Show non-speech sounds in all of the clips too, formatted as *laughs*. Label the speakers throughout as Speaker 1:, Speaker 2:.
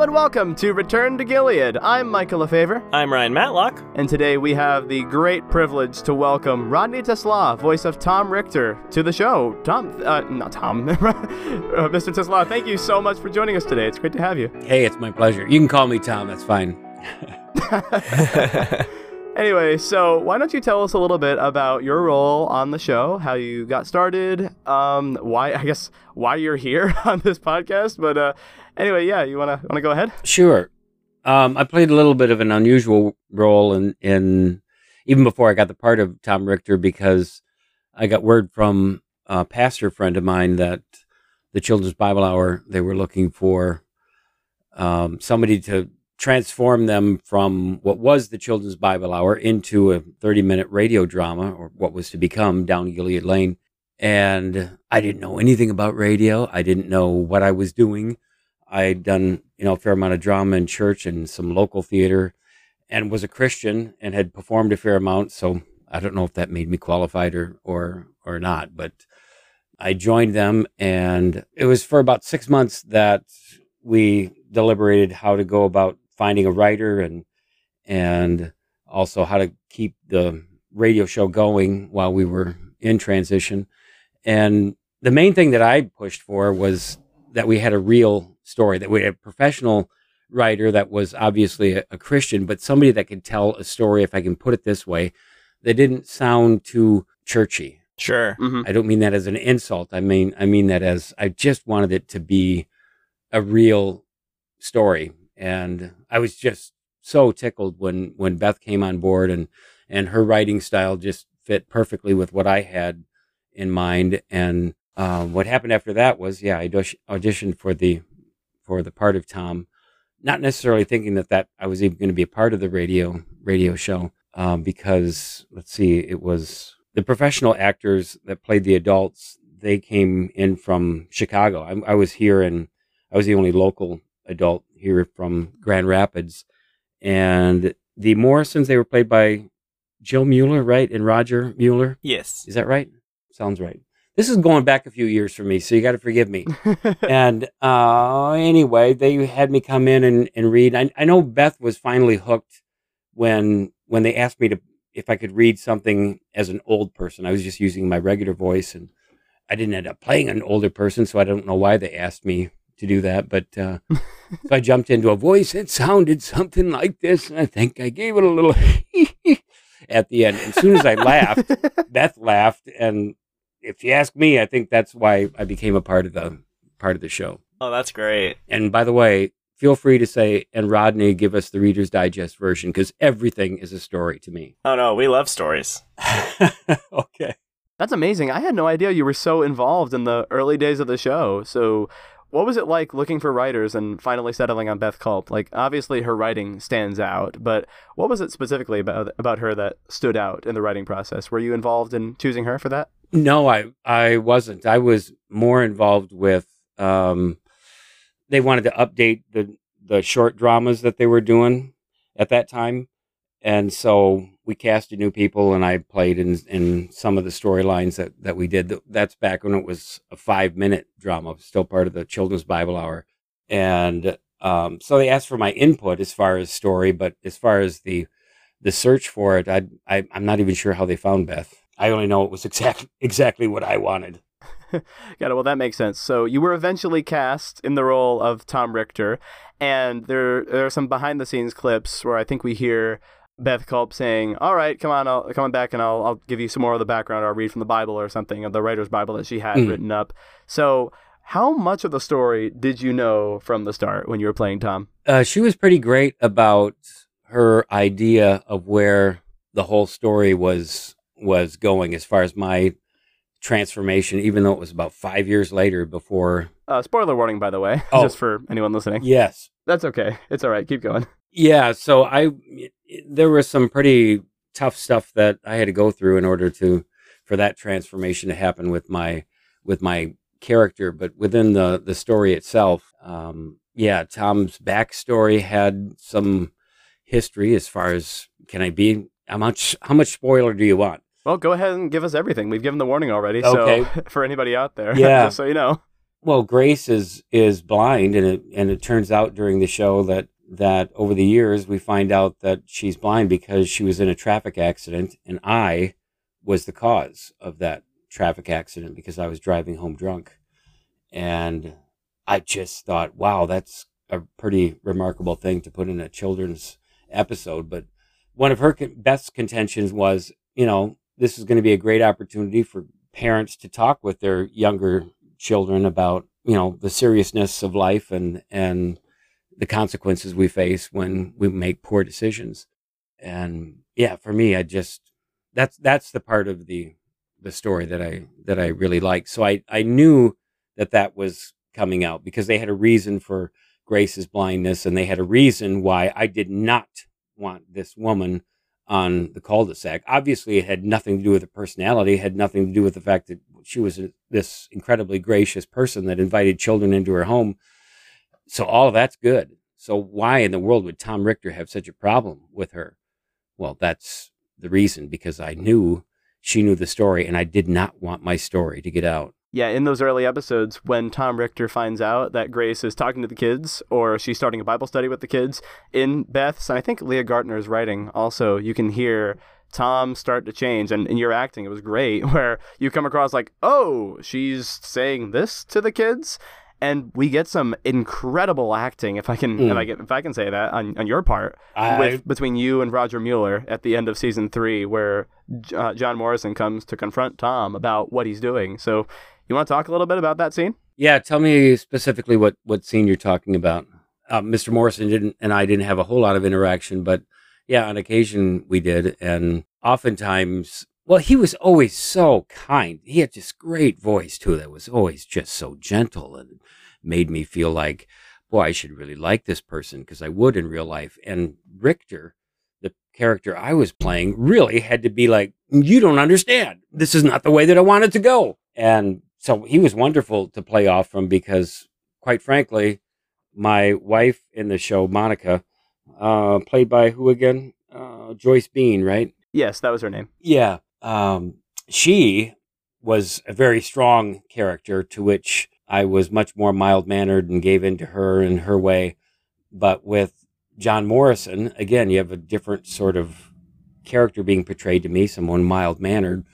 Speaker 1: Hello and welcome to Return to Gilead. I'm Michael LaFaver,
Speaker 2: I'm Ryan Matlock.
Speaker 1: and today we have the great privilege to welcome Rodney TeSlaa, voice of Tom Richter, to the show. Tom, uh, not Tom, *laughs* uh, Mr. TeSlaa, thank you so much for joining us today. It's great to have you.
Speaker 3: Hey, it's my pleasure. You can call me Tom. That's fine. *laughs*
Speaker 1: Anyway, so why don't you tell us a little bit about your role on the show, how you got started, um, why I guess why you're here *laughs* on this podcast. But uh, anyway, yeah, you wanna wanna go ahead?
Speaker 3: Sure. Um, I played a little bit of an unusual role in, in even before I got the part of Tom Richter because I got word from a pastor friend of mine that the Children's Bible Hour they were looking for um, somebody to transform them from what was the Children's Bible Hour into a 30 minute radio drama or what was to become Down Gilead Lane. And I didn't know anything about radio. I didn't know what I was doing. I'd done, you know, a fair amount of drama in church and some local theater and was a Christian and had performed a fair amount. So I don't know if that made me qualified or, or, or not, but I joined them and it was for about six months that we deliberated how to go about finding a writer and, and also how to keep the radio show going while we were in transition. And the main thing that I pushed for was that we had a real story, that we had a professional writer that was obviously a, a Christian, but somebody that could tell a story, if I can put it this way, that didn't sound too churchy.
Speaker 2: Sure.
Speaker 1: Mm-hmm.
Speaker 3: I don't mean that as an insult. I mean I mean that as I just wanted it to be a real story. And I was just so tickled when when Beth came on board and and her writing style just fit perfectly with what I had in mind. And um, what happened after that was, yeah, I auditioned for the for the part of Tom, not necessarily thinking that that I was even going to be a part of the radio radio show, um, because let's see, it was the professional actors that played the adults. They came in from Chicago. I, I was here, and I was the only local adult here from Grand Rapids, and the Morrisons they were played by Jill Mueller, right, and Roger Mueller.
Speaker 2: Yes.
Speaker 3: Is that right? Sounds right. This is going back a few years for me, so you got to forgive me. *laughs* and uh, anyway, they had me come in and, and read. I, I know Beth was finally hooked when when they asked me to if I could read something as an old person. I was just using my regular voice, and I didn't end up playing an older person, so I don't know why they asked me to do that. But uh, so I jumped into a voice that sounded something like this, and I think I gave it a little *laughs* at the end. As soon as I laughed, *laughs* Beth laughed, and if you ask me, I think that's why I became a part of the part of the show.
Speaker 2: Oh, that's great.
Speaker 3: And by the way, feel free to say and Rodney give us the Reader's Digest version because everything is a story to me.
Speaker 2: Oh no, we love stories. *laughs*
Speaker 3: okay.
Speaker 1: That's amazing. I had no idea you were so involved in the early days of the show. So, what was it like looking for writers and finally settling on Beth Culp? Like, obviously her writing stands out, but what was it specifically about about her that stood out in the writing process? Were you involved in choosing her for that?
Speaker 3: No, I I wasn't. I was more involved with. Um, they wanted to update the the short dramas that they were doing at that time, and so we casted new people, and I played in in some of the storylines that that we did. That's back when it was a five minute drama, still part of the Children's Bible Hour, and um, so they asked for my input as far as story, but as far as the the search for it, I, I I'm not even sure how they found Beth. I only know it was exactly exactly what I wanted. *laughs*
Speaker 1: Got it. Well, that makes sense. So you were eventually cast in the role of Tom Richter, and there there are some behind the scenes clips where I think we hear Beth Culp saying, "All right, come on, I'll come on back, and I'll I'll give you some more of the background. Or I'll read from the Bible or something of the writer's Bible that she had
Speaker 3: Mm.
Speaker 1: written up." So, how much of the story did you know from the start when you were playing Tom?
Speaker 3: Uh, she was pretty great about her idea of where the whole story was was going as far as my transformation, even though it was about five years later before.
Speaker 1: Uh, spoiler warning, by the way, *laughs*
Speaker 3: Oh.
Speaker 1: just for anyone listening.
Speaker 3: Yes,
Speaker 1: That's okay. It's all right. Keep going.
Speaker 3: yeah. So I there was some pretty tough stuff that I had to go through in order to for that transformation to happen with my with my character, but within the the story itself, um, yeah, Tom's backstory had some history as far as can I be how much how much spoiler do you want?
Speaker 1: Well, go ahead and give us everything. We've given the warning already.
Speaker 3: Okay.
Speaker 1: So *laughs* for anybody out there, *laughs*
Speaker 3: Yeah.
Speaker 1: just so you know.
Speaker 3: Well, Grace is is blind, and it and it turns out during the show that that over the years we find out that she's blind because she was in a traffic accident, and I was the cause of that traffic accident because I was driving home drunk, and I just thought, wow, that's a pretty remarkable thing to put in a children's episode. But one of her best contentions was, you know, this is going to be a great opportunity for parents to talk with their younger children about, you know, the seriousness of life and and the consequences we face when we make poor decisions. And yeah, for me, I just that's that's the part of the the story that I that I really like. So I I knew that that was coming out because they had a reason for Grace's blindness and they had a reason why I did not want this woman on the cul-de-sac. Obviously, it had nothing to do with her personality. It had nothing to do with the fact that she was a, this incredibly gracious person that invited children into her home. So all of that's good. So why in the world would Tom Richter have such a problem with her? Well, that's the reason because I knew she knew the story and I did not want my story to get out.
Speaker 1: Yeah, in those early episodes, when Tom Richter finds out that Grace is talking to the kids or she's starting a Bible study with the kids in Beth's, and I think Leah Gartner's writing also, you can hear Tom start to change. And in your acting, it was great, *laughs* where you come across like, oh, she's saying this to the kids and we get some incredible acting, if I can, mm. if I can, if I can say that on, on your part, I, with between you and Roger Mueller at the end of season three, where uh, John Morrison comes to confront Tom about what he's doing. So, you want to talk a little bit about that scene?
Speaker 3: Yeah, tell me specifically what what scene you're talking about. Uh, Mr. Morrison didn't, and I didn't have a whole lot of interaction, but yeah, on occasion we did, and oftentimes well, he was always so kind. He had this great voice too that was always just so gentle and made me feel like, boy, I should really like this person because I would in real life. And Richter, the character I was playing, really had to be like, you don't understand. This is not the way that I want it to go. And so he was wonderful to play off from because, quite frankly, my wife in the show, Monica, uh, played by who again? Uh, Joyce Bean, right?
Speaker 1: Yes, that was her name.
Speaker 3: Yeah um, she was a very strong character to which I was much more mild mannered and gave in to her in her way. But with John Morrison, again, you have a different sort of character being portrayed to me, someone mild mannered,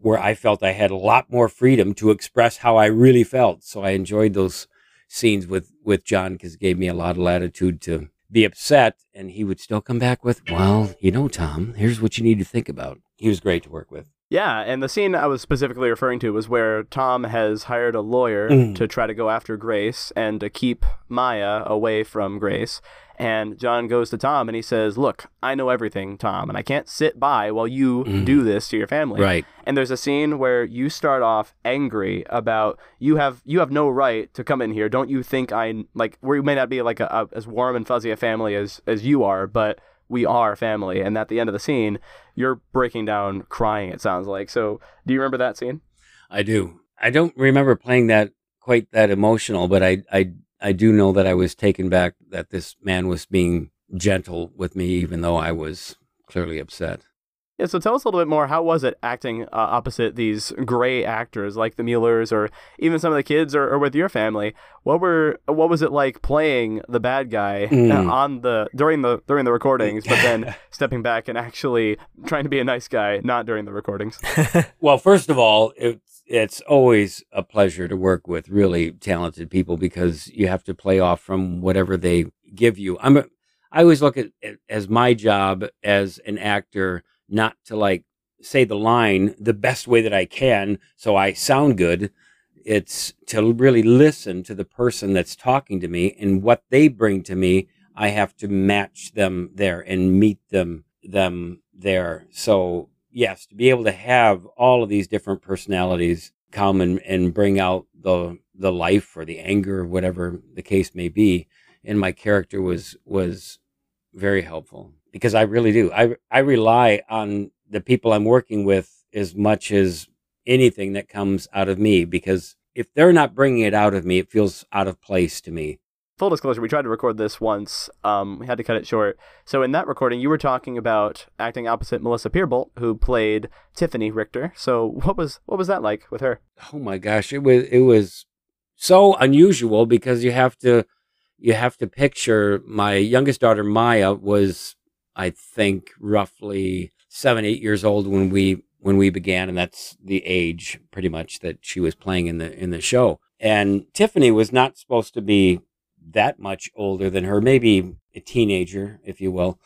Speaker 3: where I felt I had a lot more freedom to express how I really felt. So I enjoyed those scenes with, with John because it gave me a lot of latitude to be upset. And he would still come back with, well, you know, Tom, here's what you need to think about he was great to work with.
Speaker 1: Yeah, and the scene I was specifically referring to was where Tom has hired a lawyer mm. to try to go after Grace and to keep Maya away from Grace. And John goes to Tom and he says, Look, I know everything, Tom, and I can't sit by while you mm. do this to your family.
Speaker 3: Right.
Speaker 1: And there's a scene where you start off angry about you have you have no right to come in here. Don't you think I like we may not be like a, a as warm and fuzzy a family as as you are, but we are family. And at the end of the scene, you're breaking down crying, it sounds like. So do you remember that scene?
Speaker 3: I do. I don't remember playing that quite that emotional, but I, I, I do know that I was taken back that this man was being gentle with me, even though I was clearly upset.
Speaker 1: Yeah, so tell us a little bit more. How was it acting uh, opposite these gray actors like the Muellers, or even some of the kids, or, or, with your family? What were what was it like playing the bad guy mm. on the during the during the recordings, but then *laughs* stepping back and actually trying to be a nice guy, not during the recordings? *laughs*
Speaker 3: well, first of all, it's it's always a pleasure to work with really talented people because you have to play off from whatever they give you. I'm a, I always look at it as my job as an actor not to like say the line the best way that I can so I sound good. It's to really listen to the person that's talking to me and what they bring to me. I have to match them there and meet them them there. So yes, to be able to have all of these different personalities come and, and bring out the the life or the anger or whatever the case may be. And my character was was very helpful because I really do. I I rely on the people I'm working with as much as anything that comes out of me because if they're not bringing it out of me, it feels out of place to me.
Speaker 1: Full disclosure, we tried to record this once. Um, we had to cut it short. So in that recording, you were talking about acting opposite Melissa Peerbolt, who played Tiffany Richter. So what was what was that like with her?
Speaker 3: Oh my gosh, it was it was so unusual because you have to you have to picture my youngest daughter Maya was I think roughly seven eight years old when we when we began, and that's the age pretty much that she was playing in the in the show. And Tiffany was not supposed to be that much older than her, maybe a teenager, if you will.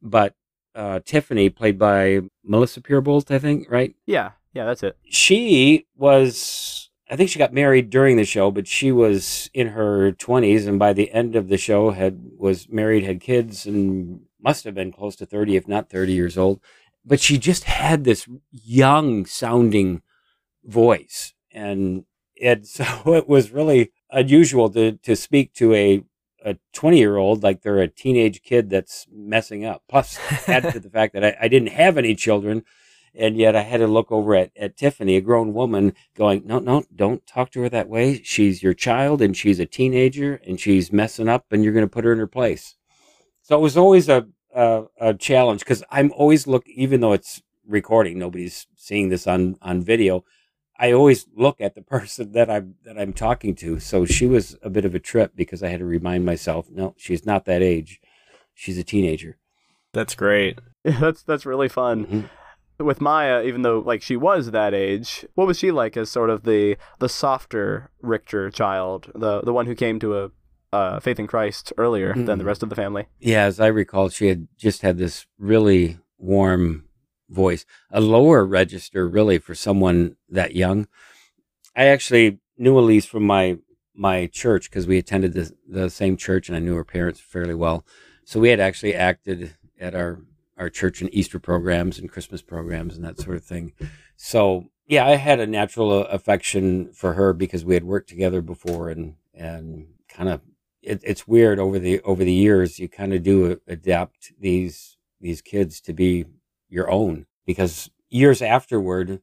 Speaker 3: But uh, Tiffany, played by Melissa Peerbolt, I think, right?
Speaker 1: Yeah, yeah, that's it.
Speaker 3: She was, I think she got married during the show, but she was in her 20s, and by the end of the show, had was married, had kids, and must have been close to 30, if not 30 years old. But she just had this young sounding voice. And and *laughs* so it was really unusual to to speak to a a 20 year old like they're a teenage kid that's messing up. Plus, add to the *laughs* fact that I, I, didn't have any children, and yet I had to look over at, at Tiffany, a grown woman, going, No, no, don't talk to her that way. She's your child, and she's a teenager, and she's messing up, and you're going to put her in her place. So it was always a, a, a challenge because I'm always look, even though it's recording, nobody's seeing this on, on video. I always look at the *laughs* person that I'm that I'm talking to. So she was a bit of a trip because I had to remind myself, no, she's not that age. She's a teenager.
Speaker 2: That's great. *laughs*
Speaker 1: that's that's really fun. Mm-hmm. With Maya, even though like she was that age, what was she like as sort of the the softer Richter child, the the one who came to a uh, faith in Christ earlier mm-hmm. than the mm-hmm. rest of the family?
Speaker 3: Yeah, as I recall, she had just had this really warm voice, a lower register really for someone that young. I actually knew Elise from my my church because we attended the, the same church and I knew her parents fairly well. So we had actually acted at our our church and Easter programs and Christmas programs and that sort of thing. So yeah, I had a natural uh, affection for her because we had worked together before and and kind of it, it's weird over the over the years you kind of do adapt these these kids to be your own because years afterward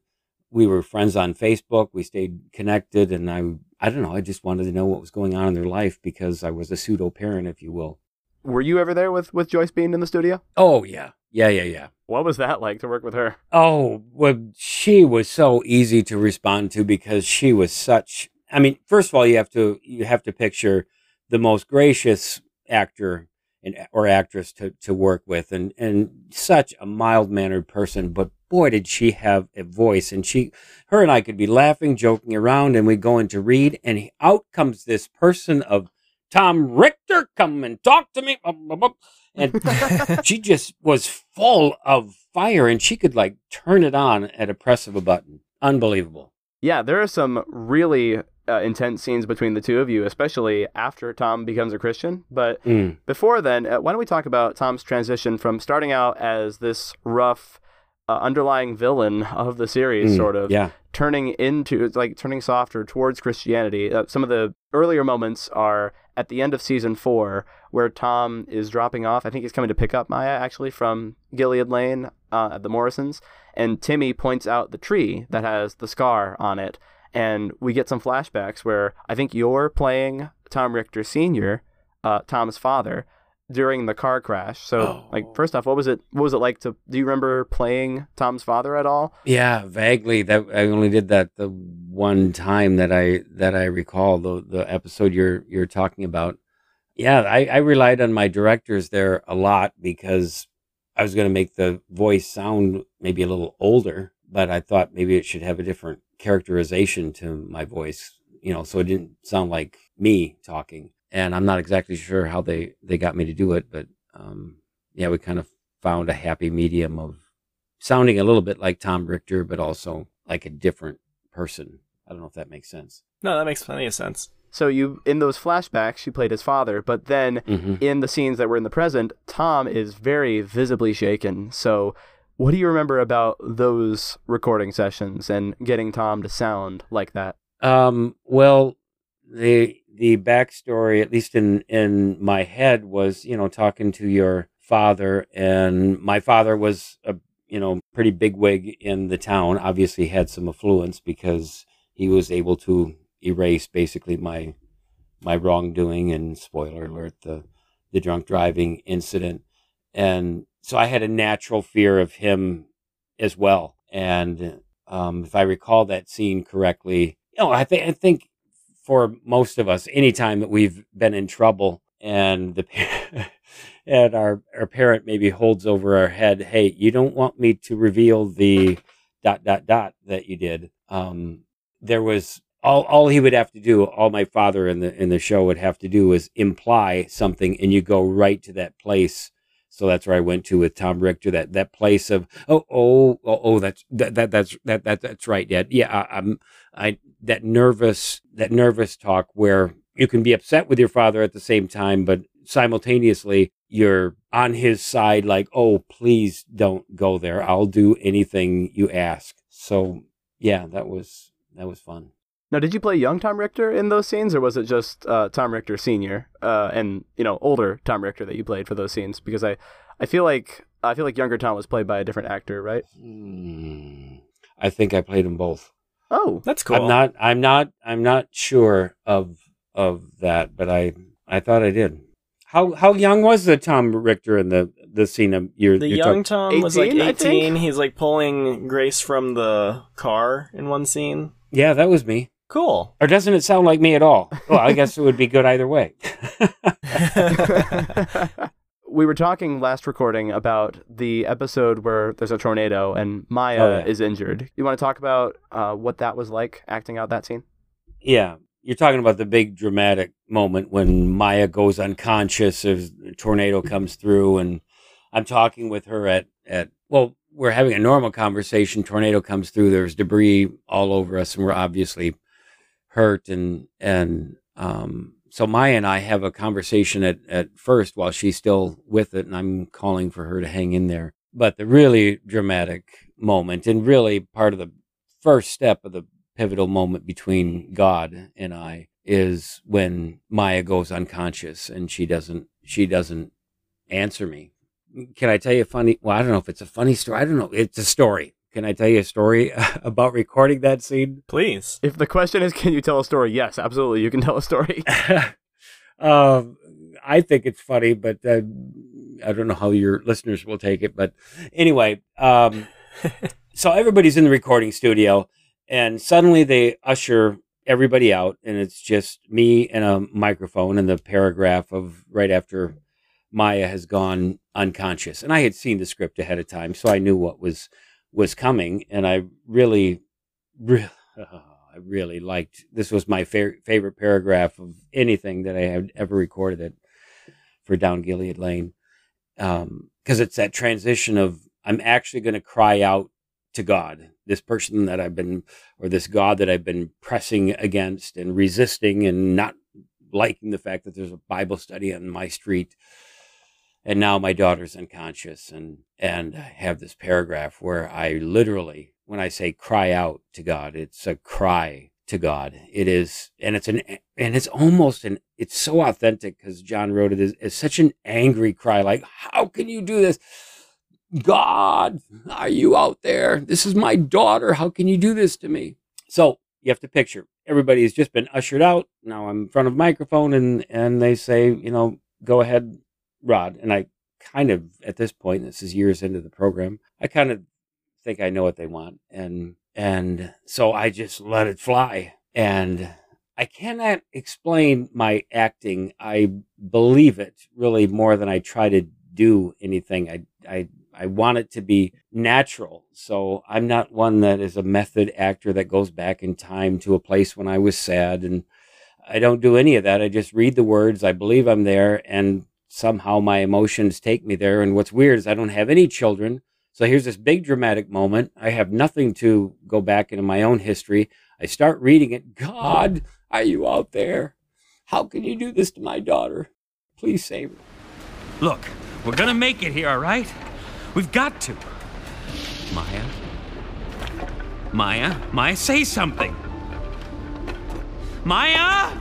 Speaker 3: we were friends on Facebook we stayed connected and I I don't know I just wanted to know what was going on in their life because I was a pseudo parent if you will.
Speaker 1: Were you ever there with with Joyce Bean in the studio?
Speaker 3: Oh yeah. Yeah yeah yeah.
Speaker 1: What was that like to work with her?
Speaker 3: Oh well she was so easy to respond to because she was such I mean first of all you have to you have to picture the most gracious actor and, or actress to, to work with and, and such a mild mannered person. But boy, did she have a voice. And she, her and I could be laughing, joking around, and we go in to read, and out comes this person of Tom Richter, come and talk to me. And *laughs* she just was full of fire and she could like turn it on at a press of a button. Unbelievable.
Speaker 1: Yeah, there are some really uh, intense scenes between the two of you, especially after Tom becomes a Christian. But mm. before then, uh, why don't we talk about Tom's transition from starting out as this rough, uh, underlying villain of the series, mm, sort of,
Speaker 3: yeah.
Speaker 1: turning into like turning softer towards Christianity. Uh, some of the earlier moments are at the end of season four, where Tom is dropping off. I think he's coming to pick up Maya actually from Gilead Lane uh, at the Morrisons, and Timmy points out the tree that has the scar on it and we get some flashbacks where I think you're playing Tom Richter Sr., uh, Tom's father, during the car crash. So, oh. like, first off, what was it? What was it like to? Do you remember playing Tom's father at all?
Speaker 3: Yeah, vaguely. That I only did that the one time that I that I recall the the episode you're you're talking about. Yeah, I, I relied on my directors there a lot because I was going to make the voice sound maybe a little older, but I thought maybe it should have a different characterization to my voice, you know, so it didn't sound like me talking. And I'm not exactly sure how they, they got me to do it, but um, yeah, we kind of found a happy medium of sounding a little bit like Tom Richter, but also like a different person. I don't know if that makes sense.
Speaker 2: No, that makes plenty of sense.
Speaker 1: So you in those flashbacks you played his father, but then mm-hmm. in the scenes that were in the present, Tom is very visibly shaken. So what do you remember about those recording sessions and getting Tom to sound like that?
Speaker 3: Um, well, the the backstory, at least in in my head, was you know talking to your father, and my father was a you know pretty big wig in the town. Obviously, had some affluence because he was able to erase basically my my wrongdoing and spoiler alert the the drunk driving incident and so I had a natural fear of him as well. And um, if I recall that scene correctly, you know, I think I think for most of us, anytime that we've been in trouble and the *laughs* and our our parent maybe holds over our head, hey, you don't want me to reveal the dot dot dot that you did. Um, there was all all he would have to do, all my father in the in the show would have to do was imply something, and you go right to that place. So that's where I went to with Tom Richter. That that place of oh oh oh, oh that's that, that that's that that that's right. Yeah, yeah. I, I'm I that nervous that nervous talk where you can be upset with your father at the same time, but simultaneously you're on his side. Like oh please don't go there. I'll do anything you ask. So yeah, that was that was fun.
Speaker 1: Now, did you play young Tom Richter in those scenes, or was it just uh, Tom Richter senior uh, and you know older Tom Richter that you played for those scenes? Because I, I feel like I feel like younger Tom was played by a different actor, right?
Speaker 3: Hmm. I think I played them both.
Speaker 1: Oh,
Speaker 2: That's cool.
Speaker 3: I'm not. I'm not. I'm not sure of of that, but I I thought I did. How how young was the Tom Richter in the the scene of your
Speaker 2: the
Speaker 3: you're
Speaker 2: young
Speaker 3: talking-
Speaker 2: Tom was like
Speaker 1: 18,
Speaker 2: 18. He's like pulling Grace from the car in one scene.
Speaker 3: Yeah, that was me.
Speaker 2: Cool.
Speaker 3: Or doesn't it sound like me at all? Well, I guess it would be good either way. *laughs*
Speaker 1: we were talking last recording about the episode where there's a tornado and Maya
Speaker 3: Oh, yeah.
Speaker 1: is injured. You want to talk about uh, what that was like acting out that scene?
Speaker 3: yeah, you're talking about the big dramatic moment when Maya goes unconscious as a tornado comes through, and I'm talking with her at at well, we're having a normal conversation. Tornado comes through. There's debris all over us, and we're obviously hurt and and um so Maya and I have a conversation at at first while she's still with it and I'm calling for her to hang in there. But the really dramatic moment and really part of the first step of the pivotal moment between God and I is when Maya goes unconscious and she doesn't she doesn't answer me. Can I tell you a funny well I don't know if it's a funny story. I don't know. It's a story. Can I tell you a story *laughs* about recording that scene?
Speaker 2: Please.
Speaker 1: If the question is, can you tell a story? Yes, absolutely, you can tell a story. *laughs*
Speaker 3: um, I think it's funny, but uh, I don't know how your listeners will take it. But anyway, um, *laughs* so everybody's in the recording studio, and suddenly they usher everybody out, and it's just me and a microphone and the paragraph of right after Maya has gone unconscious. And I had seen the script ahead of time, so I knew what was was coming, and I really, really. *laughs* I really liked this was my fa- favorite paragraph of anything that I had ever recorded it for Down Gilead Lane um, because it's that transition of I'm actually going to cry out to God, this person that I've been or this God that I've been pressing against and resisting and not liking the fact that there's a Bible study on my street and now my daughter's unconscious and and I have this paragraph where I literally when I say cry out to God it's a cry to God. It is and it's an and it's almost an it's so authentic because John wrote it as, as such an angry cry like how can you do this? God are you out there? This is my daughter. How can you do this to me? So you have to picture everybody has just been ushered out. Now I'm in front of microphone and and they say you know go ahead Rod, and I kind of at this point, this is years into the program, I kind of think I know what they want, and and so I just let it fly, and I cannot explain my acting. I believe it really more than I try to do anything. I I I want it to be natural. So I'm not one that is a method actor that goes back in time to a place when I was sad and I don't do any of that. I just read the words. I believe I'm there and somehow my emotions take me there. And what's weird is I don't have any children. So here's this big dramatic moment. I have nothing to go back into my own history. I start reading it. God, are you out there? How can you do this to my daughter? Please save her.
Speaker 4: Look, we're gonna make it here, all right? We've got to. Maya? Maya? Maya, say something. Maya?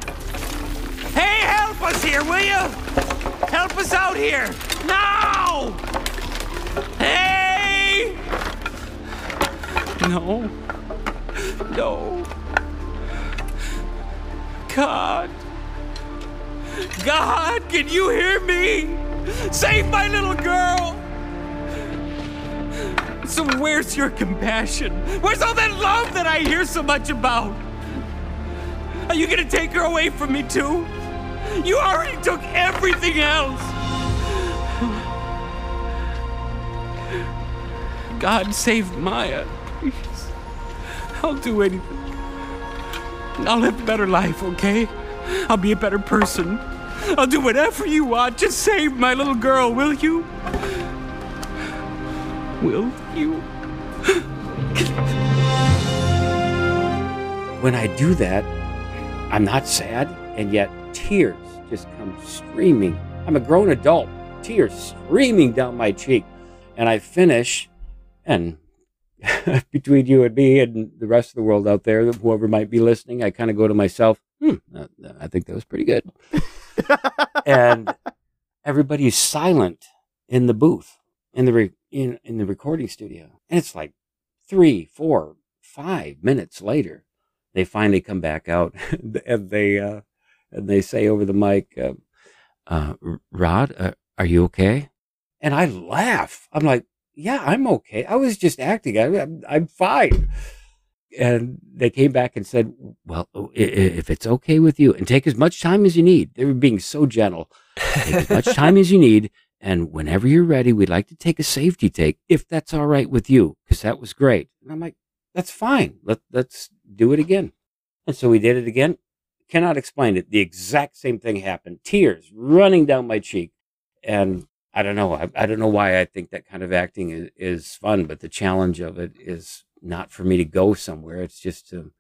Speaker 4: Hey, help us here, will you? Help us out here! Now! Hey! No. No. God. God, can you hear me? Save my little girl! So where's your compassion? Where's all that love that I hear so much about? Are you gonna take her away from me too? You already took everything else. God save Maya. Please. I'll do anything. I'll live a better life, okay? I'll be a better person. I'll do whatever you want. Just save my little girl, will you? Will you?
Speaker 3: When I do that, I'm not sad, and yet tears just come streaming. I'm a grown adult, tears streaming down my cheek. And I finish, and *laughs* between you and me and the rest of the world out there, whoever might be listening, I kind of go to myself, hmm, uh, I think that was pretty good. *laughs* and everybody's silent in the booth, in the re- in in the recording studio, and it's like three, four, five minutes later, they finally come back out, *laughs* and they uh, and they say over the mic, uh, uh, "Rod, uh, are you okay?" And I laugh. I'm like, "Yeah, I'm okay. I was just acting. I, I'm I'm fine." And they came back and said, "Well, i- if it's okay with you, and take as much time as you need." They were being so gentle. Take as much time as you need, and whenever you're ready, we'd like to take a safety take, if that's all right with you, because that was great. And I'm like, "That's fine. Let let's do it again." And so we did it again. Cannot explain it. The exact same thing happened. Tears running down my cheek, and I don't know. I, I don't know why I think that kind of acting is, is fun, but the challenge of it is not for me to go somewhere. It's just to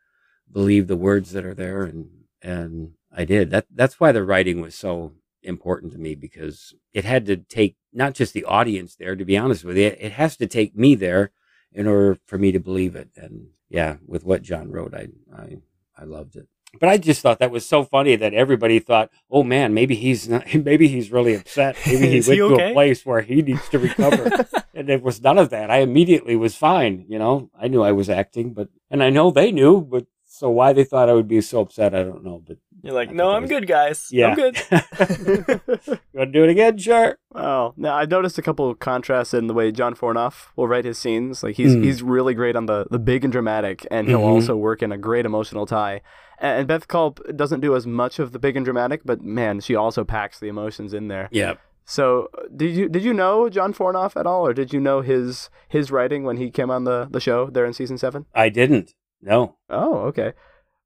Speaker 3: believe the words that are there, and and I did. That that's why the writing was so important to me because it had to take not just the audience there. To be honest with you, it has to take me there in order for me to believe it. And yeah, with what John wrote, I I I loved it. But I just thought that was so funny that everybody thought, "Oh man, maybe he's not, *laughs* maybe he's really upset. *laughs* Maybe he went
Speaker 2: he
Speaker 3: to a place where he needs to recover." *laughs* and it was none of that. I immediately was fine. You know, I knew I was acting, but and I know they knew, but so why they thought I would be so upset, I don't know. But
Speaker 2: You're like, no, I'm
Speaker 3: was-
Speaker 2: good, guys.
Speaker 3: yeah,
Speaker 2: I'm good.
Speaker 3: you want to do it again? Sure.
Speaker 1: Wow. Now I noticed a couple of contrasts in the way John Fornoff will write his scenes. Like he's
Speaker 3: Mm.
Speaker 1: he's really great on the the big and dramatic, and he'll
Speaker 3: Mhm.
Speaker 1: also work in a great emotional tie. And, Beth Culp doesn't do as much of the big and dramatic, but man, she also packs the emotions in there.
Speaker 3: Yeah.
Speaker 1: So did you did you know John Fornoff at all, or did you know his his writing when he came on the the show there in season seven?
Speaker 3: I didn't. No.
Speaker 1: Oh, okay.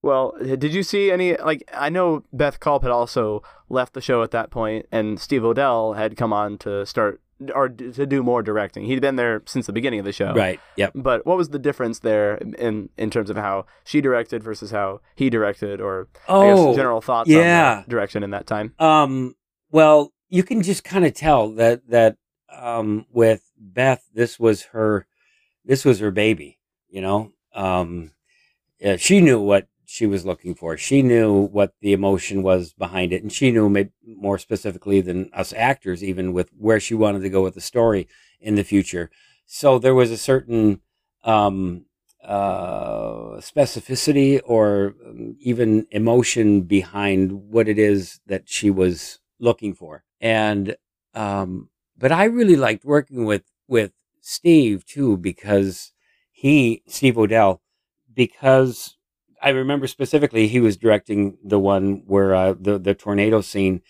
Speaker 1: Well, did you see any like I know Beth Culp had also left the show at that point, and Steve O'Dell had come on to start or to do more directing. He'd been there since the beginning of the show,
Speaker 3: Right. Yep.
Speaker 1: But what was the difference there in in terms of how she directed versus how he directed, or I
Speaker 3: Oh,
Speaker 1: guess general thoughts
Speaker 3: yeah.
Speaker 1: on direction in that time?
Speaker 3: Um, well, you can just kind of tell that that um, with Beth, this was her, this was her baby. You know, um, yeah, she knew what she was looking for. She knew what the emotion was behind it, and she knew maybe more specifically than us actors, even with where she wanted to go with the story in the future. So there was a certain um, uh, specificity or um, even emotion behind what it is that she was looking for. And um, but I really liked working with with Steve too because he Steve O'Dell because I remember specifically he was directing the one where uh, the the tornado scene,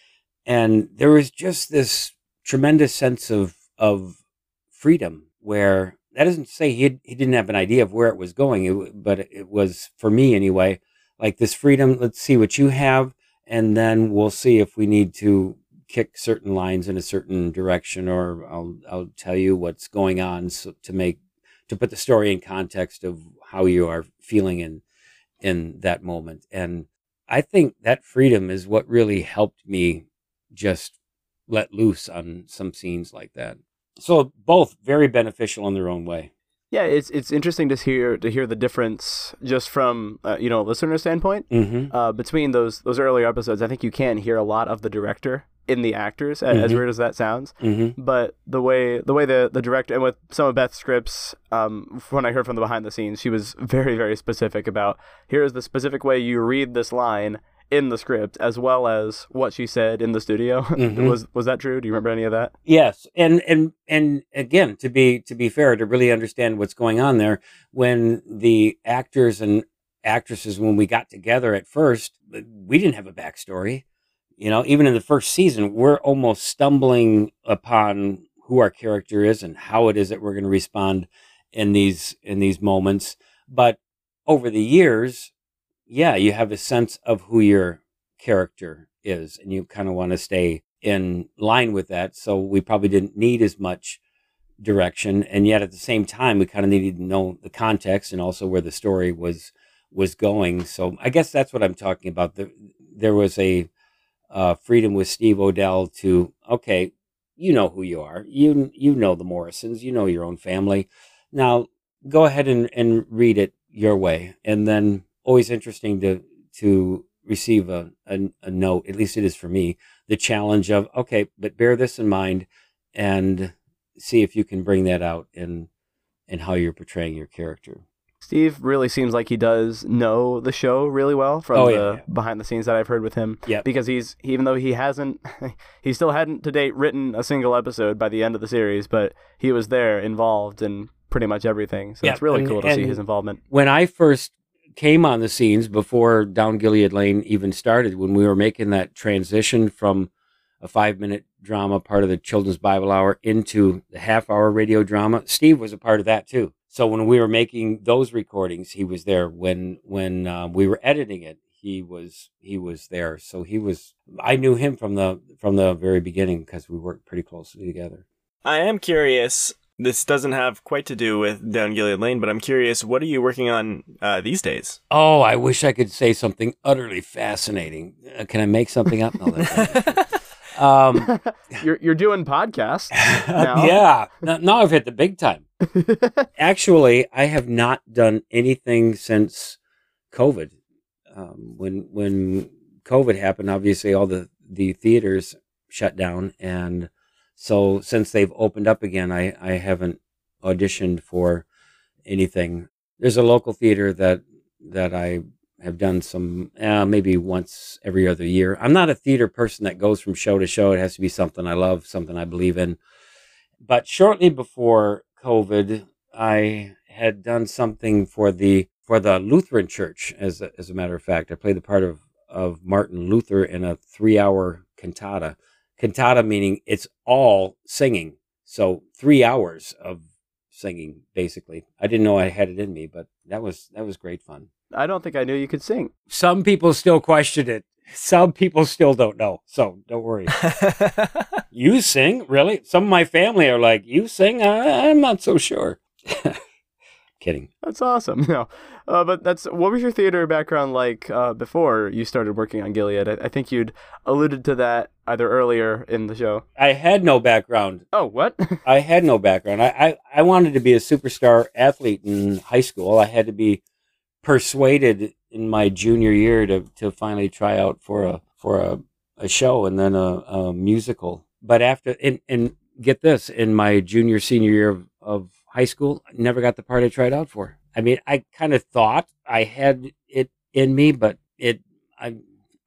Speaker 3: and there was just this tremendous sense of of freedom where that doesn't say he he didn't have an idea of where it was going, it, but it was for me anyway. Like this freedom. Let's see what you have, and then we'll see if we need to kick certain lines in a certain direction, or I'll I'll tell you what's going on so, to make to put the story in context of how you are feeling in in that moment. And I think that freedom is what really helped me just let loose on some scenes like that. So both very beneficial in their own way.
Speaker 1: Yeah, it's it's interesting to hear to hear the difference just from uh, you know a listener standpoint
Speaker 3: Mm-hmm.
Speaker 1: uh, between those those earlier episodes. I think you can hear a lot of the director in the actors, a- as weird as that sounds.
Speaker 3: Mm-hmm.
Speaker 1: But the way the way the the director and with some of Beth's scripts, um, when I heard from the behind the scenes, she was very very specific about here is the specific way you read this line in the script, as well as what she said in the studio. *laughs*
Speaker 3: Mhm.
Speaker 1: was was that true? Do you remember any of that?
Speaker 3: Yes, and and and again, to be to be fair, to really understand what's going on there, when the actors and actresses when we got together at first, we didn't have a backstory. You know, even in the first season, we're almost stumbling upon who our character is and how it is that we're going to respond in these in these moments. But over the years, yeah, you have a sense of who your character is, and you kind of want to stay in line with that. So we probably didn't need as much direction, and yet at the same time, we kind of needed to know the context and also where the story was was going. So I guess that's what I'm talking about. The, there was a uh, freedom with Steve O'Dell to okay, you know who you are. You you know the Morrisons. You know your own family. Now go ahead and, and read it your way, and then always interesting to to receive a, a, a note. At least it is for me. The challenge of okay, but bear this in mind, and see if you can bring that out in in how you're portraying your character.
Speaker 1: Steve really seems like he does know the show really well from
Speaker 3: Oh,
Speaker 1: the
Speaker 3: yeah, yeah.
Speaker 1: behind the scenes that I've heard with him.
Speaker 3: Yep.
Speaker 1: Because he's even though he hasn't, *laughs* he still hadn't to date written a single episode by the end of the series, but he was there involved in pretty much everything. So
Speaker 3: Yeah,
Speaker 1: it's really
Speaker 3: and-
Speaker 1: cool to see his involvement.
Speaker 3: when I first came on the scenes before Down Gilead Lane even started, when we were making that transition from a five minute drama, part of the Children's Bible Hour, into the half hour radio drama, Steve was a part of that too. So when we were making those recordings, he was there. When when um, we were editing it, he was he was there. So he was. I knew him from the from the very beginning because we worked pretty closely together.
Speaker 2: I am curious. This doesn't have quite to do with Down Gilead Lane, but I'm curious. What are you working on uh, these days?
Speaker 3: Oh, I wish I could say something utterly fascinating. Uh, can I make something up? No, that's *laughs* um, *laughs*
Speaker 1: you're you're doing podcasts. *laughs* now.
Speaker 3: yeah. Now, now I've hit the big time. *laughs* Actually, I have not done anything since COVID. Um, when when COVID happened, obviously all the the theaters shut down, and so since they've opened up again, I I haven't auditioned for anything. There's a local theater that that I have done some uh, maybe once every other year. I'm not a theater person that goes from show to show. It has to be something I love, something I believe in. But shortly before COVID, I had done something for the for the Lutheran Church. As a, as a matter of fact, I played the part of of Martin Luther in a three hour cantata. Cantata meaning it's all singing, so three hours of singing basically. I didn't know I had it in me, but that was that was great fun.
Speaker 1: I don't think I knew you could sing.
Speaker 3: Some people still question it. Some people still don't know. So don't worry. *laughs* You sing? Really? Some of my family are like, You sing? I, I'm not so sure. *laughs* Kidding.
Speaker 1: That's awesome. *laughs* No, uh, but that's what was your theater background like uh, before you started working on Gilead? I, I think you'd alluded to that either earlier in the show.
Speaker 3: I had no background.
Speaker 1: Oh, what?
Speaker 3: I had no background. I, I, I wanted to be a superstar athlete in high school. I had to be persuaded in my junior year to, to finally try out for a for a, a show and then a, a musical. But after and, and get this, in my junior senior year of, of high school, never got the part I tried out for. I mean, I kind of thought I had it in me, but it I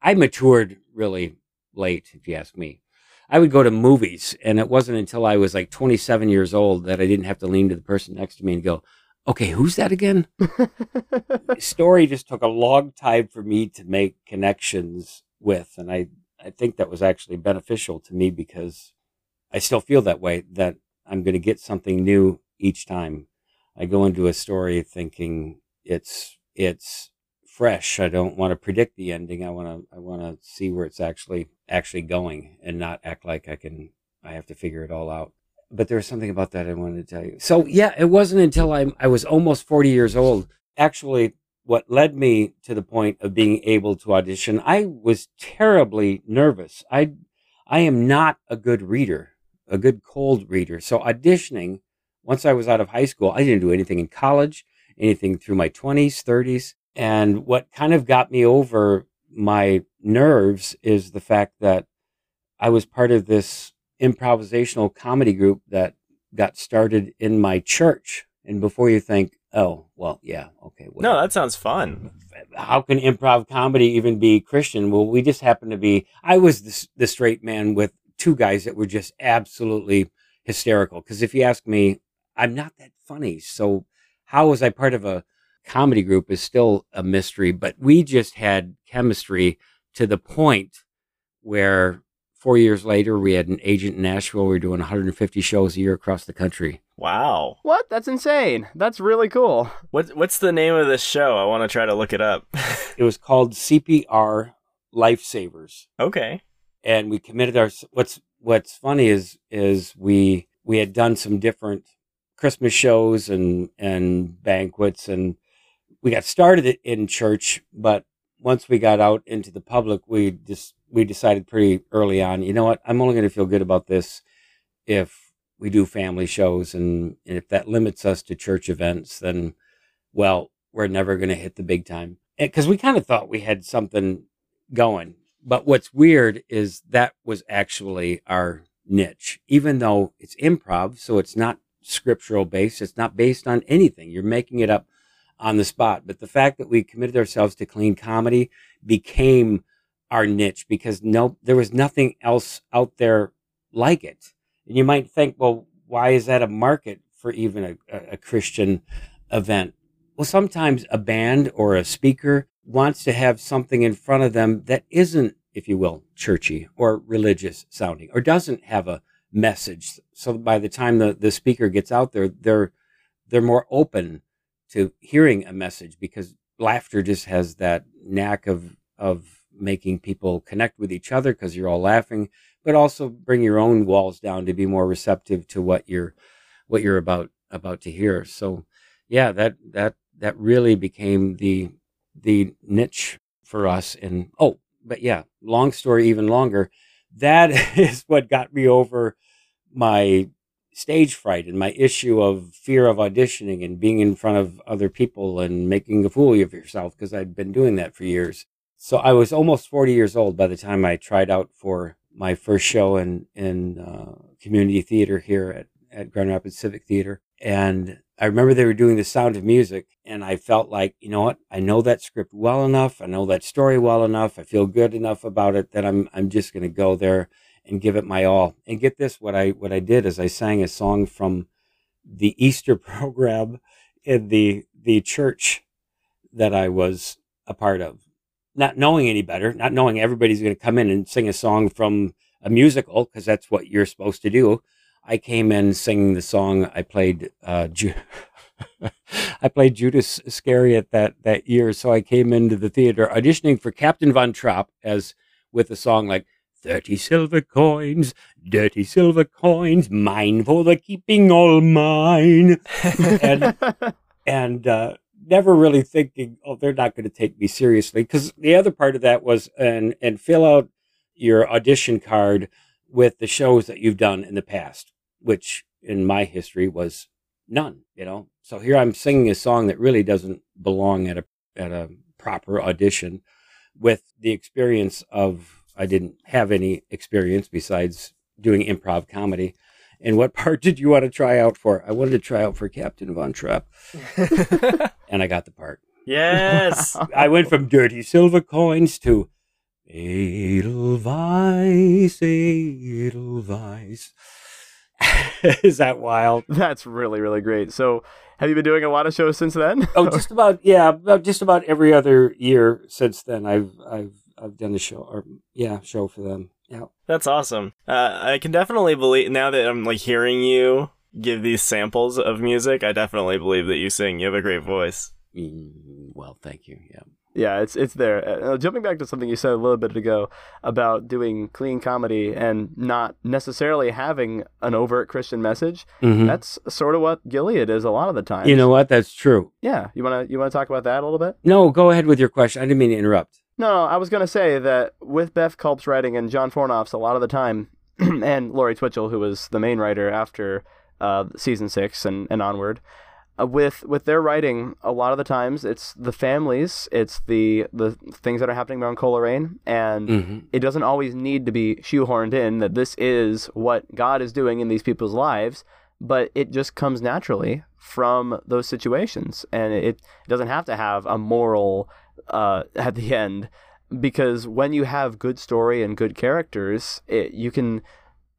Speaker 3: I matured really late, if you ask me. I would go to movies, and it wasn't until I was like 27 years old that I didn't have to lean to the person next to me and go, "Okay, who's that again?" *laughs* Story just took a long time for me to make connections with, and I I think that was actually beneficial to me because I still feel that way that I'm going to get something new each time. I go into a story thinking it's it's fresh. I don't want to predict the ending. I want to I want to see where it's actually actually going and not act like I can I have to figure it all out. But there was something about that I wanted to tell you. So yeah, it wasn't until I I was almost 40 years old actually what led me to the point of being able to audition. I was terribly nervous. I I am not a good reader, a good cold reader. So auditioning once I was out of high school, I didn't do anything in college, anything through my 20s, 30s. And what kind of got me over my nerves is the fact that I was part of this improvisational comedy group that got started in my church. And before you think, oh, well, yeah, okay.
Speaker 2: no, that sounds fun.
Speaker 3: how can improv comedy even be Christian? Well, we just happened to be, I was the, the straight man with two guys that were just absolutely hysterical. Because if you ask me, I'm not that funny. So how was I part of a comedy group is still a mystery, but we just had chemistry to the point where four years later we had an agent in Nashville. We were doing 150 shows a year across the country.
Speaker 2: Wow.
Speaker 1: What? That's insane. That's really cool.
Speaker 2: What what's the name of this show? I want to try to look it up.
Speaker 3: It was called CPR Lifesavers.
Speaker 2: okay.
Speaker 3: and we committed our what's what's funny is is we we had done some different christmas shows and and banquets and we got started in church but once we got out into the public we just we decided pretty early on you know what i'm only going to feel good about this if we do family shows and, and if that limits us to church events then well we're never going to hit the big time because we kind of thought we had something going. But what's weird is that was actually our niche, even though it's improv, so it's not scriptural based, it's not based on anything. You're making it up on the spot. But the fact that we committed ourselves to clean comedy became our niche because no, there was nothing else out there like it. And you might think, well, why is that a market for even a, a Christian event? Well, sometimes a band or a speaker wants to have something in front of them that isn't, if you will, churchy or religious sounding or doesn't have a message. So by the time the, the speaker gets out there, they're they're more open to hearing a message because laughter just has that knack of of making people connect with each other because you're all laughing, but also bring your own walls down to be more receptive to what you're what you're about about to hear. So yeah, that that that really became the the niche for us. And oh, but yeah, long story even longer. That *laughs* is what got me over my stage fright and my issue of fear of auditioning and being in front of other people and making a fool of yourself because I'd been doing that for years. So I was almost 40 years old by the time I tried out for my first show in in uh, community theater here at at Grand Rapids Civic Theater, and I remember they were doing the Sound of Music, and I felt like, you know what, I know that script well enough, I know that story well enough, I feel good enough about it that I'm I'm just going to go there and give it my all. And get this, what I what I did is I sang a song from the Easter *laughs* program in the the church that I was a part of, not knowing any better, not knowing everybody's going to come in and sing a song from a musical because that's what you're supposed to do. I came in singing the song. I played uh, Ju- *laughs* I played Judas Iscariot that that year, so I came into the theater auditioning for Captain Von Trapp as with a song like thirty silver coins, dirty silver coins, mine for the keeping, all mine, and *laughs* and uh, never really thinking, oh, they're not going to take me seriously. Because the other part of that was and and fill out your audition card with the shows that you've done in the past which in my history was none, you know. So here I'm singing a song that really doesn't belong at a at a proper audition with the experience of I didn't have any experience besides doing improv comedy. And what part *laughs* did you want to try out for? I wanted to try out for Captain Von Trapp. *laughs* and I got the part.
Speaker 2: yes. *laughs*
Speaker 3: I went from dirty silver coins to Edelweiss, Edelweiss. Is that wild?
Speaker 1: That's really, really great. So, have you been doing a lot of shows since then?
Speaker 3: Oh, just about yeah, about just about every other year since then. I've I've I've done a show or yeah, show for them. Yeah.
Speaker 2: That's awesome. Uh, I can definitely believe now that I'm like hearing you give these samples of music. I definitely believe that you sing. You have a great voice.
Speaker 3: Mm, well, thank you. Yeah.
Speaker 1: Yeah, it's it's there. Uh, jumping back to something you said a little bit ago about doing clean comedy and not necessarily having an overt Christian message.
Speaker 3: Mhm.
Speaker 1: That's sort of what Gilead is a lot of the time.
Speaker 3: You know what? That's true.
Speaker 1: Yeah, you wanna you wanna talk about that a little bit?
Speaker 3: No, go ahead with your question. I didn't mean to interrupt.
Speaker 1: No, I was gonna say that with Beth Culp's writing and John Fornoff's a lot of the time, *clears throat* and Laurie Twitchell, who was the main writer after uh, season six and, and onward, uh, with with their writing, a lot of the times it's the families, it's the the things that are happening around Coleraine, and
Speaker 3: Mhm.
Speaker 1: it doesn't always need to be shoehorned in that this is what God is doing in these people's lives, but it just comes naturally from those situations, and it, it doesn't have to have a moral uh, at the end, because when you have good story and good characters, it, you can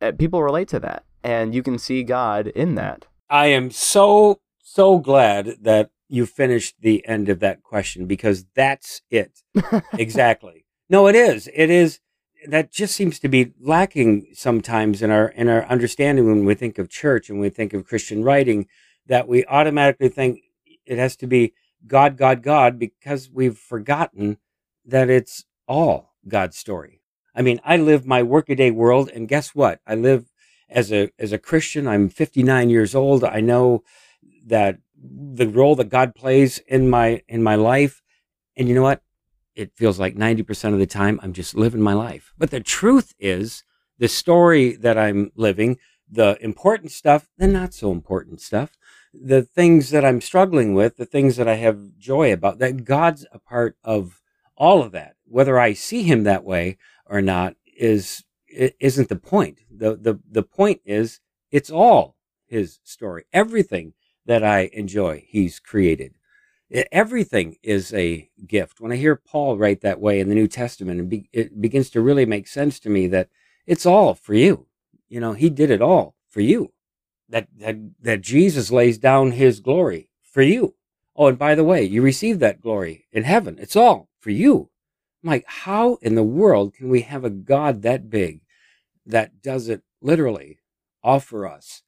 Speaker 1: uh, people relate to that, and you can see God in that.
Speaker 3: I am so so glad that you finished the end of that question because that's it. *laughs* exactly. No, it is. It is. That just seems to be lacking sometimes in our in our understanding when we think of church and we think of Christian writing. That we automatically think it has to be God, God, God, because we've forgotten that it's all God's story. I mean, I live my workaday world, and guess what? I live as a as a Christian. I'm 59 years old. I know that the role that God plays in my in my life, and you know what? It feels like 90% of the time I'm just living my life. But the truth is, the story that I'm living, the important stuff, the not so important stuff, the things that I'm struggling with, the things that I have joy about, that God's a part of all of that. Whether I see him that way or not is isn't the point. The the the point is it's all his story. Everything that I enjoy, he's created. Everything is a gift. When I hear Paul write that way in the New Testament, it, be, it begins to really make sense to me that it's all for you. You know, he did it all for you. That, that, that Jesus lays down his glory for you. Oh, and by the way, you receive that glory in heaven. It's all for you. I'm like, how in the world can we have a God that big that does it literally all for us?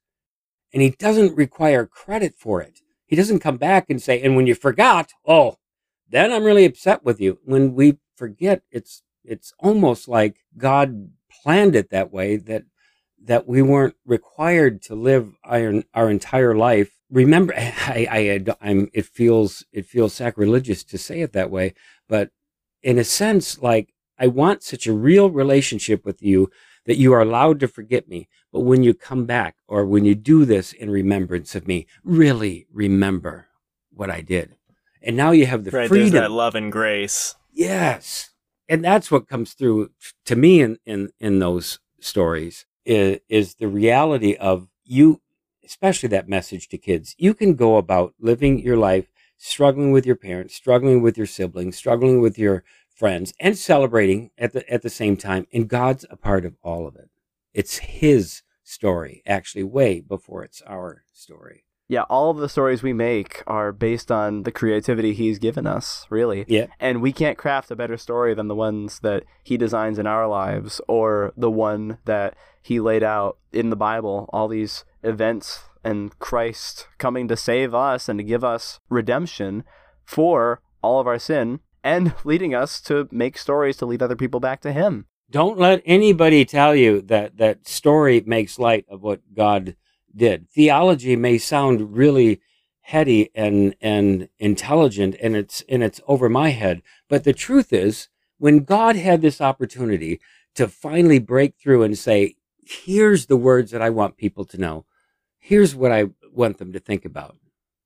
Speaker 3: And he doesn't require credit for it. He doesn't come back and say, and when you forgot, oh, then I'm really upset with you. When we forget, it's it's almost like God planned it that way that that we weren't required to live our, our entire life. Remember, *laughs* I, I, I'm, it feels, it feels sacrilegious to say it that way, but in a sense, like I want such a real relationship with you that you are allowed to forget me. But when you come back or when you do this in remembrance of me, really remember what I did. And now you have the
Speaker 2: right,
Speaker 3: freedom.
Speaker 2: There's that love and grace.
Speaker 3: Yes. And that's what comes through to me in, in, in those stories is, is the reality of you, especially that message to kids. You can go about living your life struggling with your parents, struggling with your siblings, struggling with your friends, and celebrating at the at the same time. And God's a part of all of it. It's His story, actually, way before it's our story.
Speaker 1: Yeah, all of the stories we make are based on the creativity he's given us, really.
Speaker 3: Yeah.
Speaker 1: And we can't craft a better story than the ones that he designs in our lives or the one that he laid out in the Bible, all these events and Christ coming to save us and to give us redemption for all of our sin and *laughs* leading us to make stories to lead other people back to him.
Speaker 3: Don't let anybody tell you that that story makes light of what God did. Theology may sound really heady and and intelligent and it's and it's over my head, but the truth is when God had this opportunity to finally break through and say, here's the words that I want people to know here's what I want them to think about.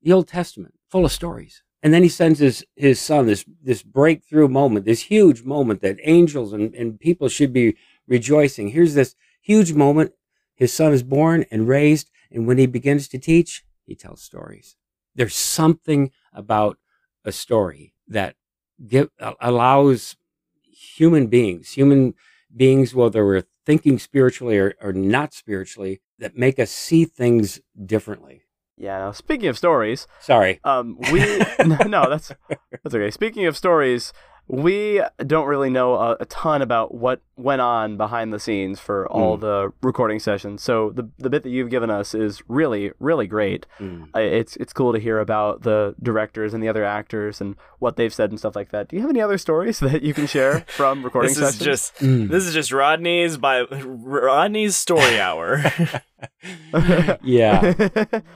Speaker 3: The Old Testament, full of stories. And then he sends his, his son, this, this breakthrough moment, this huge moment that angels and, and people should be rejoicing. Here's this huge moment. His son is born and raised. And when he begins to teach, he tells stories. There's something about a story that give, allows human beings, human beings, whether we're thinking spiritually or, or not spiritually, that make us see things differently.
Speaker 1: Yeah. Now, speaking of stories,
Speaker 3: sorry.
Speaker 1: Um, we *laughs* *laughs* no, that's that's okay. Speaking of stories, we don't really know a, a, ton about what went on behind the scenes for all mm. the recording sessions. So the the bit that you've given us is really really great. Mm. It's it's cool to hear about the directors and the other actors and what they've said and stuff like that. Do you have any other stories *laughs* that you can share from recording
Speaker 2: this
Speaker 1: sessions?
Speaker 2: Is just, mm. This is just Rodney's by Rodney's story hour. *laughs*
Speaker 3: yeah.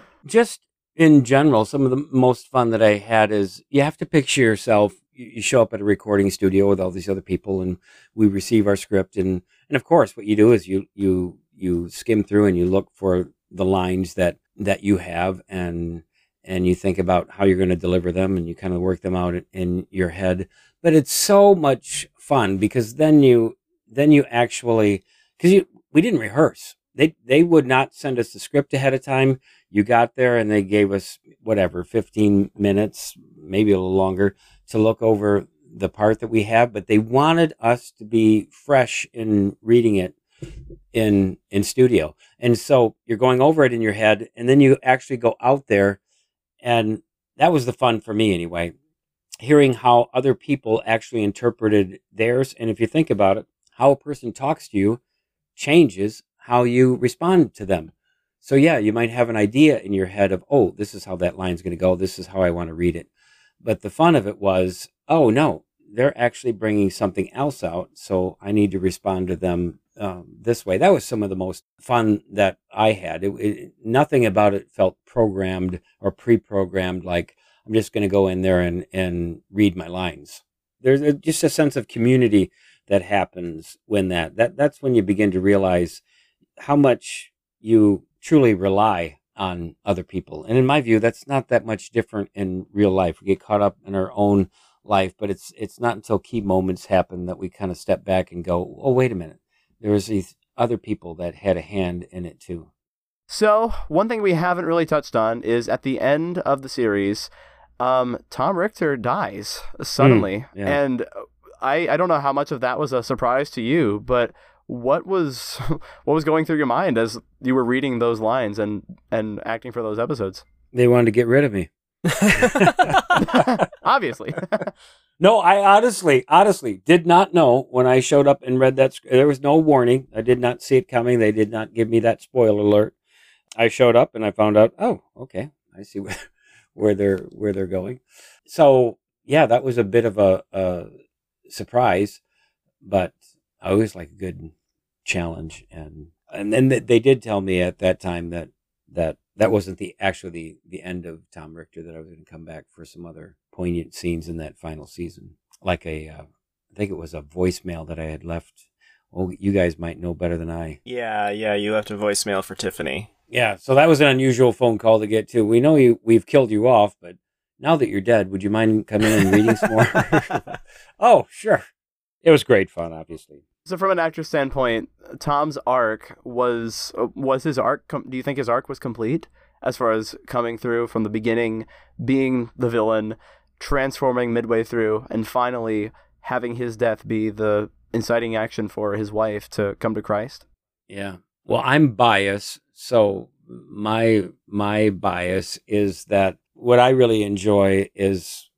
Speaker 3: *laughs* just in general, some of the most fun that I had is you have to picture yourself you show up at a recording studio with all these other people and we receive our script and and of course what you do is you you you skim through and you look for the lines that that you have and and you think about how you're going to deliver them and you kind of work them out in, your head. But it's so much fun because then you then you actually because you we didn't rehearse they they would not send us the script ahead of time you got there and they gave us whatever 15 minutes maybe a little longer to look over the part that we have, but they wanted us to be fresh in reading it in in studio. And so you're going over it in your head and then you actually go out there and that was the fun for me anyway. Hearing how other people actually interpreted theirs. And if you think about it, how a person talks to you changes how you respond to them. So yeah, you might have an idea in your head of, oh, this is how that line's going to go. This is how I want to read it. But the fun of it was, oh no, they're actually bringing something else out. So I need to respond to them um, this way. That was some of the most fun that I had. It, it, nothing about it felt programmed or pre-programmed. Like I'm just going to go in there and and read my lines. There's a, just a sense of community that happens when that that that's when you begin to realize how much you truly rely on other people. And in my view, that's not that much different in real life. We get caught up in our own life, but it's it's not until key moments happen that we kind of step back and go, "Oh, wait a minute. There was these other people that had a hand in it too."
Speaker 1: So, one thing we haven't really touched on is at the end of the series, um, Tom Richter dies suddenly.
Speaker 3: Mm, yeah.
Speaker 1: And I, I don't know how much of that was a surprise to you, but what was *laughs* what was going through your mind as you were reading those lines and and acting for those episodes?
Speaker 3: They wanted to get rid of me. *laughs* *laughs*
Speaker 1: Obviously.
Speaker 3: no, I honestly, honestly did not know when I showed up and read that. There was no warning. I did not see it coming. They did not give me that spoiler alert. I showed up and I found out. Oh, okay, I see where, where they're where they're going. So yeah, that was a bit of a, a surprise, but I always like a good challenge, and and then they did tell me at that time that that that wasn't the actually the, the end of Tom Richter. That I was going to come back for some other poignant scenes in that final season, like a uh, I think it was a voicemail that I had left. Oh, you guys might know better than I.
Speaker 2: Yeah, yeah, you left a voicemail for Tiffany.
Speaker 3: Yeah, so that was an unusual phone call to get to. We know you we've killed you off, but now that you're dead, would you mind coming in and reading some more? *laughs* *laughs* oh, sure. It was great fun, obviously.
Speaker 1: So, from an actor's standpoint, Tom's arc was was his arc. Do you think his arc was complete as far as coming through from the beginning, being the villain, transforming midway through, and finally having his death be the inciting action for his wife to come to Christ?
Speaker 3: Yeah. Well, I'm biased, so my my bias is that what I really enjoy is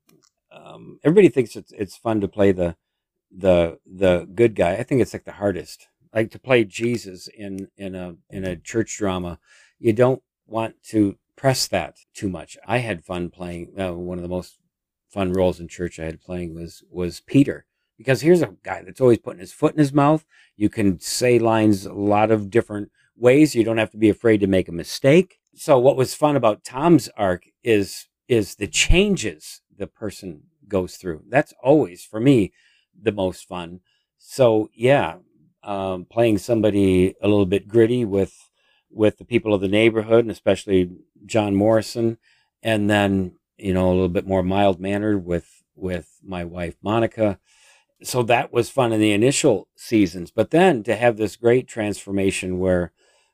Speaker 3: um, everybody thinks it's it's fun to play the the the good guy. I think it's like the hardest. Like to play Jesus in in a in a church drama, you don't want to press that too much. I had fun playing. Uh, one of the most fun roles in church I had playing was was Peter because here's a guy that's always putting his foot in his mouth. You can say lines a lot of different ways. You don't have to be afraid to make a mistake. So what was fun about Tom's arc is is the changes the person goes through. That's always for me the most fun. So yeah, um, playing somebody a little bit gritty with with the people of the neighborhood, and especially John Morrison, and then you know a little bit more mild mannered with with my wife Monica. So that was fun in the initial seasons, but then to have this great transformation where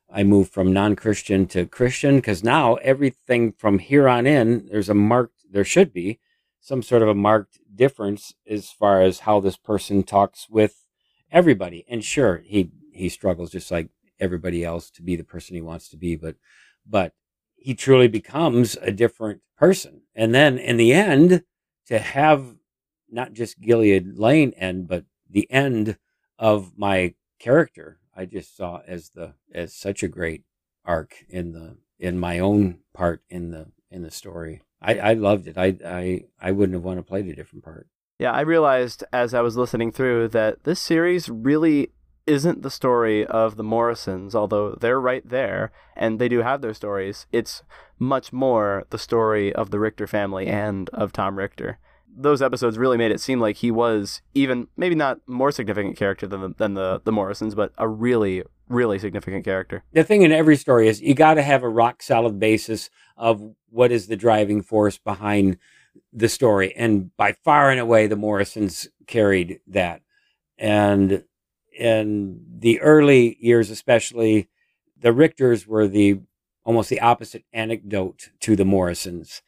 Speaker 3: I moved from non-Christian to Christian because now everything from here on in there's a marked there should be some sort of a marked difference as far as how this person talks with everybody. And sure, he he struggles just like everybody else to be the person he wants to be, but but he truly becomes a different person. And then in the end, to have not just Gilead Lane end, but the end of my character, I just saw as the as such a great arc in the in my own part in the in the story. I, I loved it. I, I I wouldn't have wanted to play a different part.
Speaker 1: Yeah, I realized as I was listening through that this series really isn't the story of the Morrisons, although they're right there and they do have their stories. It's much more the story of the Richter family and of Tom Richter. Those episodes really made it seem like he was even maybe not more significant character than the, than the the Morrisons, but a really really significant character.
Speaker 3: The thing in every story is you got to have a rock solid basis of what is the driving force behind the story. And by far and away, the Morrisons carried that. And in the early years, especially, the Richters were the almost the opposite anecdote to the Morrisons.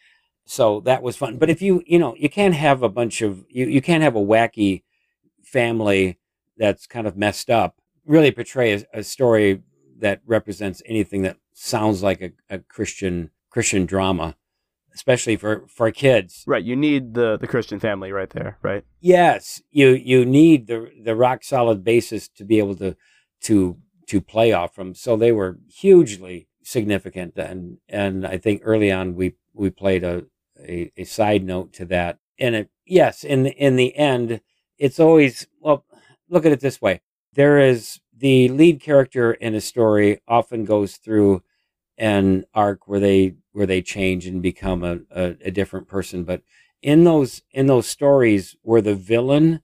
Speaker 3: So that was fun. But if you, you know, you can't have a bunch of, you, you can't have a wacky family that's kind of messed up really portray a, a story that represents anything that sounds like a, a Christian Christian drama. especially for for kids.
Speaker 1: Right. You need the the Christian family right there, right?
Speaker 3: Yes, you you need the the rock solid basis to be able to to to play off from. So they were hugely significant, and and I think early on we we played a a, a side note to that. And it yes, in the, in the end, it's always well. Look at it this way: there is the lead character in a story often goes through an arc where they where they change and become a, a, a different person, but in those in those stories where the villain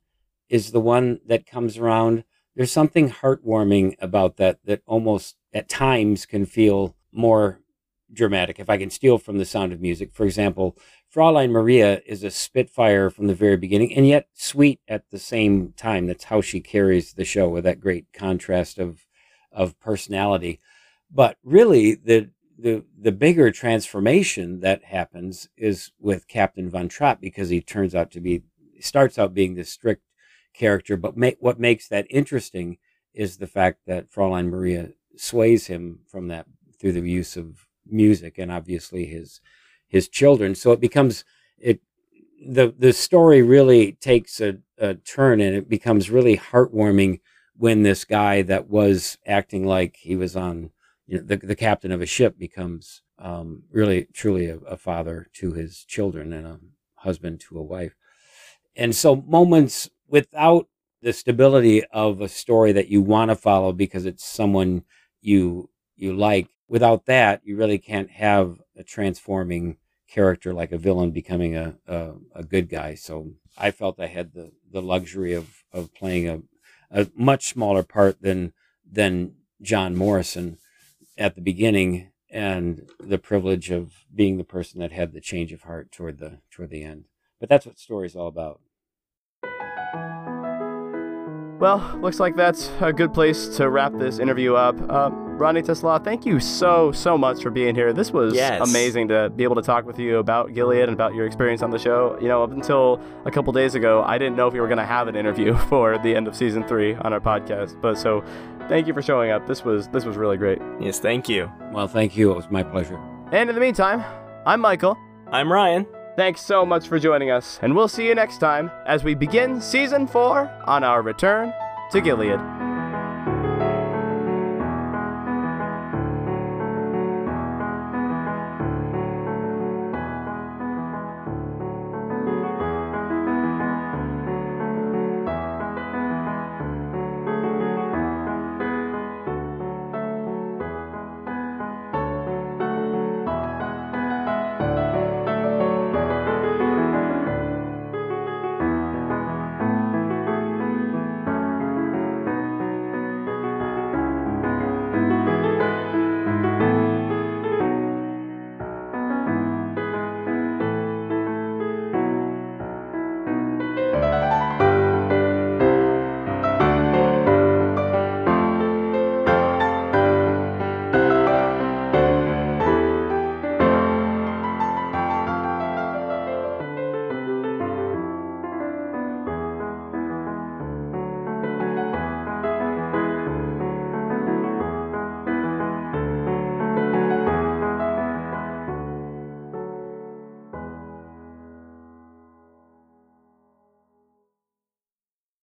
Speaker 3: is the one that comes around there's something heartwarming about that that almost at times can feel more dramatic if i can steal from the sound of music. For example fraulein maria is a spitfire from the very beginning and yet sweet at the same time. That's how she carries the show with that great contrast of of personality. But really the the the bigger transformation that happens is with Captain Von Trapp because he turns out to be starts out being this strict character, but make, what makes that interesting is the fact that Fraulein Maria sways him from that through the use of music and obviously his his children. So it becomes it the the story really takes a, a turn and it becomes really heartwarming when this guy that was acting like he was on you know, the, the captain of a ship becomes um, really truly a, a, father to his children and a husband to a wife. And so moments without the stability of a story that you want to follow because it's someone you you like, without that, you really can't have a transforming character like a villain becoming a, a, a good guy. So I felt I had the, the luxury of, of playing a, a much smaller part than than John Morrison at the beginning and the privilege of being the person that had the change of heart toward the toward the end. But that's what story's all about.
Speaker 1: Well, looks like that's a good place to wrap this interview up. Uh, Rodney TeSlaa, thank you so, so much for being here. This was
Speaker 2: yes.
Speaker 1: amazing to be able to talk with you about Gilead and about your experience on the show. You know, up until a couple days ago, I didn't know if we were going to have an interview *laughs* for the end of season three on our podcast. But so thank you for showing up. This was this was really great.
Speaker 2: Yes, thank you.
Speaker 3: Well, thank you. It was my pleasure.
Speaker 1: And in the meantime, I'm Michael.
Speaker 2: I'm Ryan.
Speaker 1: Thanks so much for joining us, and we'll see you next time as we begin season four on our return to Gilead.